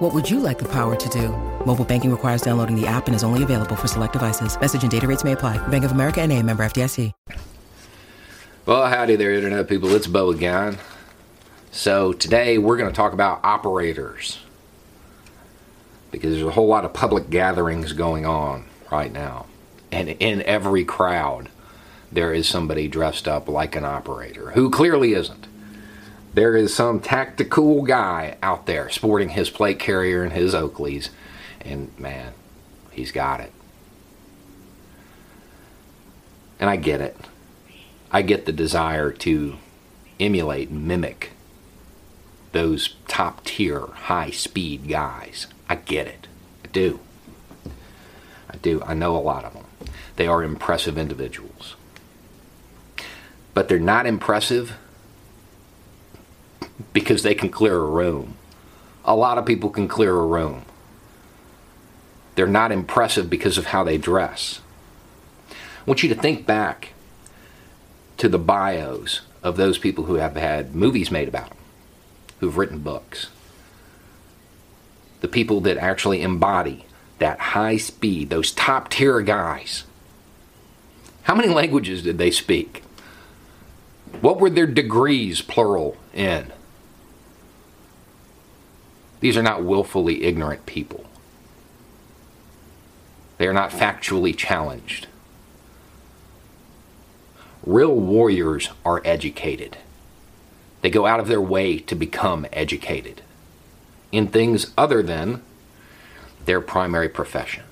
What would you like the power to do? Mobile banking requires downloading the app and is only available for select devices. Message and data rates may apply. Bank of America and a member FDIC. Well, howdy there, Internet people. It's Beau again. So today we're going to talk about operators. Because there's a whole lot of public gatherings going on right now. And in every crowd, there is somebody dressed up like an operator who clearly isn't there is some tactical guy out there sporting his plate carrier and his Oakleys, and man, he's got it. And I get it. I get the desire to emulate mimic those top tier, high speed guys. I get it. I do. I do. I know a lot of them. They are impressive individuals. But they're not impressive because they can clear a room. A lot of people can clear a room. They're not impressive because of how they dress. I want you to think back to the bios of those people who have had movies made about them, who've written books. The people that actually embody that high speed, those top tier guys. How many languages did they speak? What were their degrees, plural, in? These are not willfully ignorant people. They are not factually challenged. Real warriors are educated. They go out of their way to become educated in things other than their primary profession.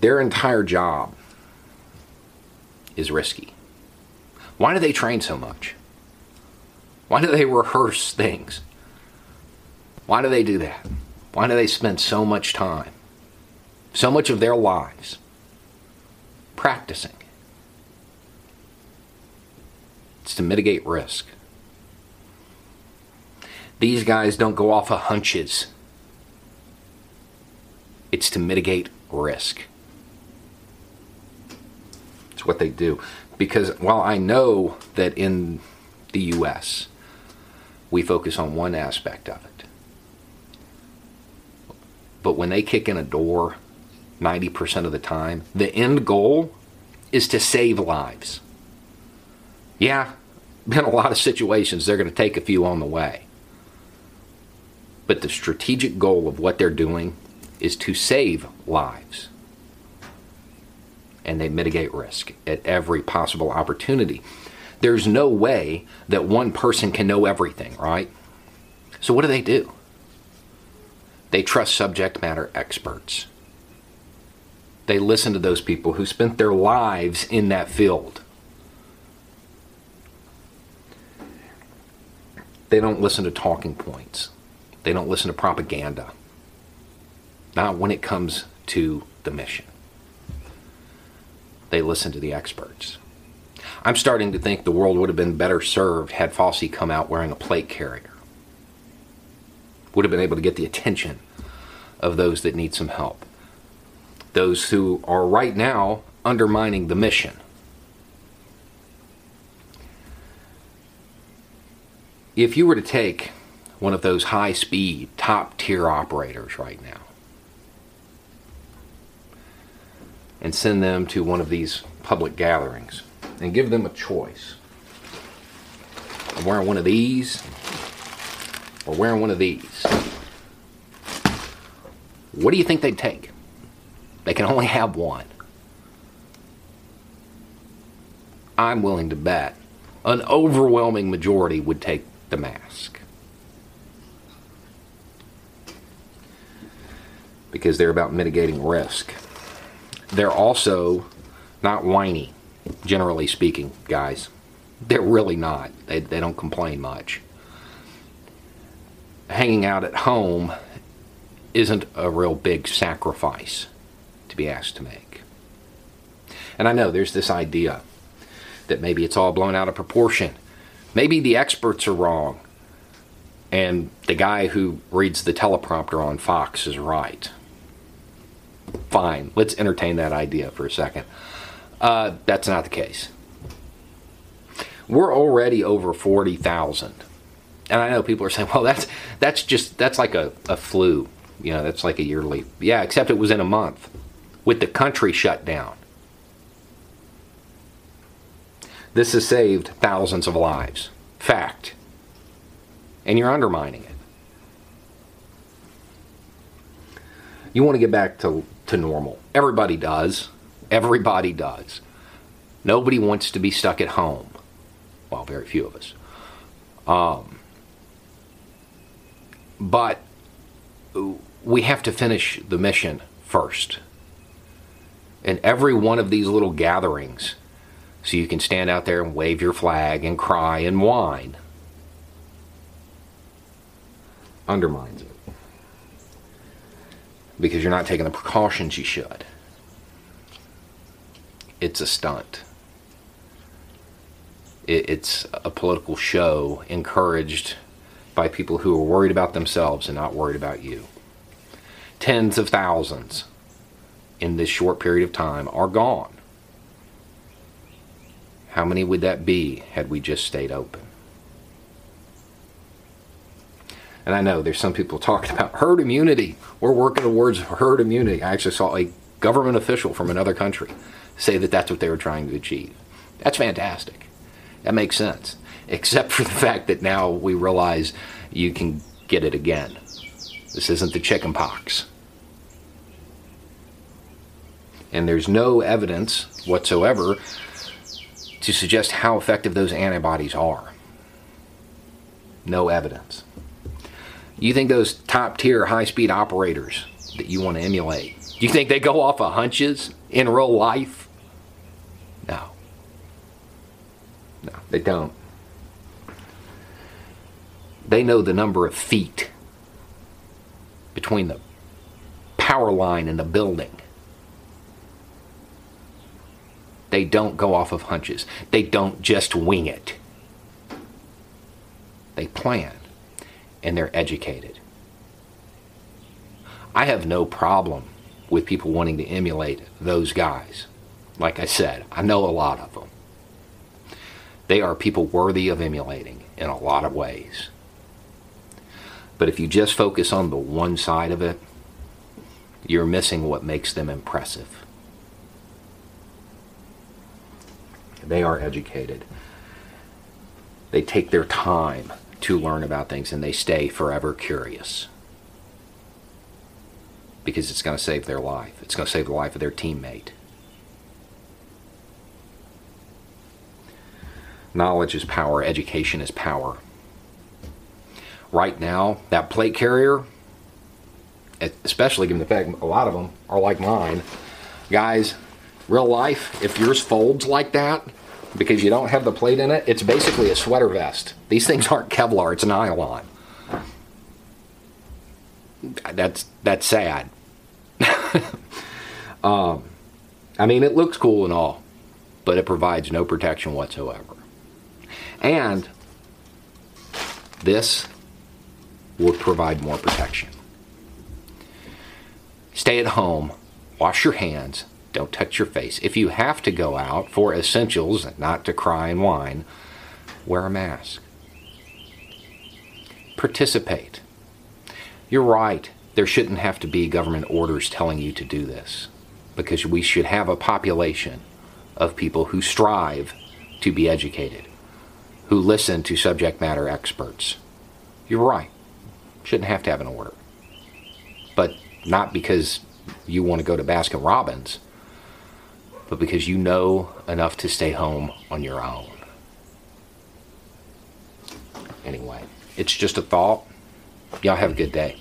Their entire job is risky. Why do they train so much? Why do they rehearse things? Why do they do that? Why do they spend so much time, so much of their lives practicing? It's to mitigate risk. These guys don't go off of hunches. It's to mitigate risk. It's what they do. Because while I know that in the U.S., we focus on one aspect of it. But when they kick in a door 90% of the time, the end goal is to save lives. Yeah, in a lot of situations, they're going to take a few on the way. But the strategic goal of what they're doing is to save lives. And they mitigate risk at every possible opportunity there's no way that one person can know everything, right? So what do they do? They trust subject matter experts. They listen to those people who spent their lives in that field. They don't listen to talking points. They don't listen to propaganda. Not when it comes to the mission. They listen to the experts. I'm starting to think the world would have been better served had Fauci come out wearing a plate carrier. Would have been able to get the attention of those that need some help. Those who are right now undermining the mission. If you were to take one of those high speed, top tier operators right now and send them to one of these public gatherings, and give them a choice. I'm wearing one of these or wearing one of these. What do you think they'd take? They can only have one. I'm willing to bet an overwhelming majority would take the mask. Because they're about mitigating risk. They're also not whiny generally speaking, guys. They're really not. They, they don't complain much. Hanging out at home isn't a real big sacrifice to be asked to make. And I know there's this idea that maybe it's all blown out of proportion. Maybe the experts are wrong, and the guy who reads the teleprompter on Fox is right. Fine, let's entertain that idea for a second. Uh, that's not the case. We're already over 40,000. And I know people are saying, well, that's, that's just, that's like a, a flu. You know, that's like a yearly. Yeah, except it was in a month with the country shut down. This has saved thousands of lives. Fact. And you're undermining it. You want to get back to, to normal. Everybody does. Everybody does. Nobody wants to be stuck at home. Well, very few of us. Um, but we have to finish the mission first. And every one of these little gatherings, so you can stand out there and wave your flag and cry and whine, undermines it. Because you're not taking the precautions you should. It's a stunt. It's a political show encouraged by people who are worried about themselves and not worried about you. Tens of thousands in this short period of time are gone. How many would that be had we just stayed open? And I know there's some people talking about herd immunity. We're working towards herd immunity. I actually saw a government official from another country say that that's what they were trying to achieve. That's fantastic. That makes sense. Except for the fact that now we realize you can get it again. This isn't the chicken pox. And there's no evidence whatsoever to suggest how effective those antibodies are. No evidence. You think those top tier high speed operators that you want to emulate, do you think they go off of hunches in real life? No. No, they don't. They know the number of feet between the power line and the building. They don't go off of hunches. They don't just wing it. They plan and they're educated. I have no problem with people wanting to emulate those guys. Like I said, I know a lot of them. They are people worthy of emulating in a lot of ways. But if you just focus on the one side of it, you're missing what makes them impressive. They are educated. They take their time to learn about things and they stay forever curious. Because it's going to save their life, it's going to save the life of their teammate. Knowledge is power, education is power. Right now, that plate carrier, especially given the fact a lot of them are like mine, guys, real life, if yours folds like that, because you don't have the plate in it, it's basically a sweater vest. These things aren't Kevlar, it's nylon. That's that's sad. um, I mean, it looks cool and all, but it provides no protection whatsoever. And this would provide more protection. Stay at home, wash your hands, don't touch your face. If you have to go out for essentials, not to cry and whine, wear a mask. Participate. You're right, there shouldn't have to be government orders telling you to do this because we should have a population of people who strive to be educated, who listen to subject matter experts. You're right, shouldn't have to have an order. But not because you want to go to Baskin Robbins but because you know enough to stay home on your own. Anyway, it's just a thought. Y'all have a good day.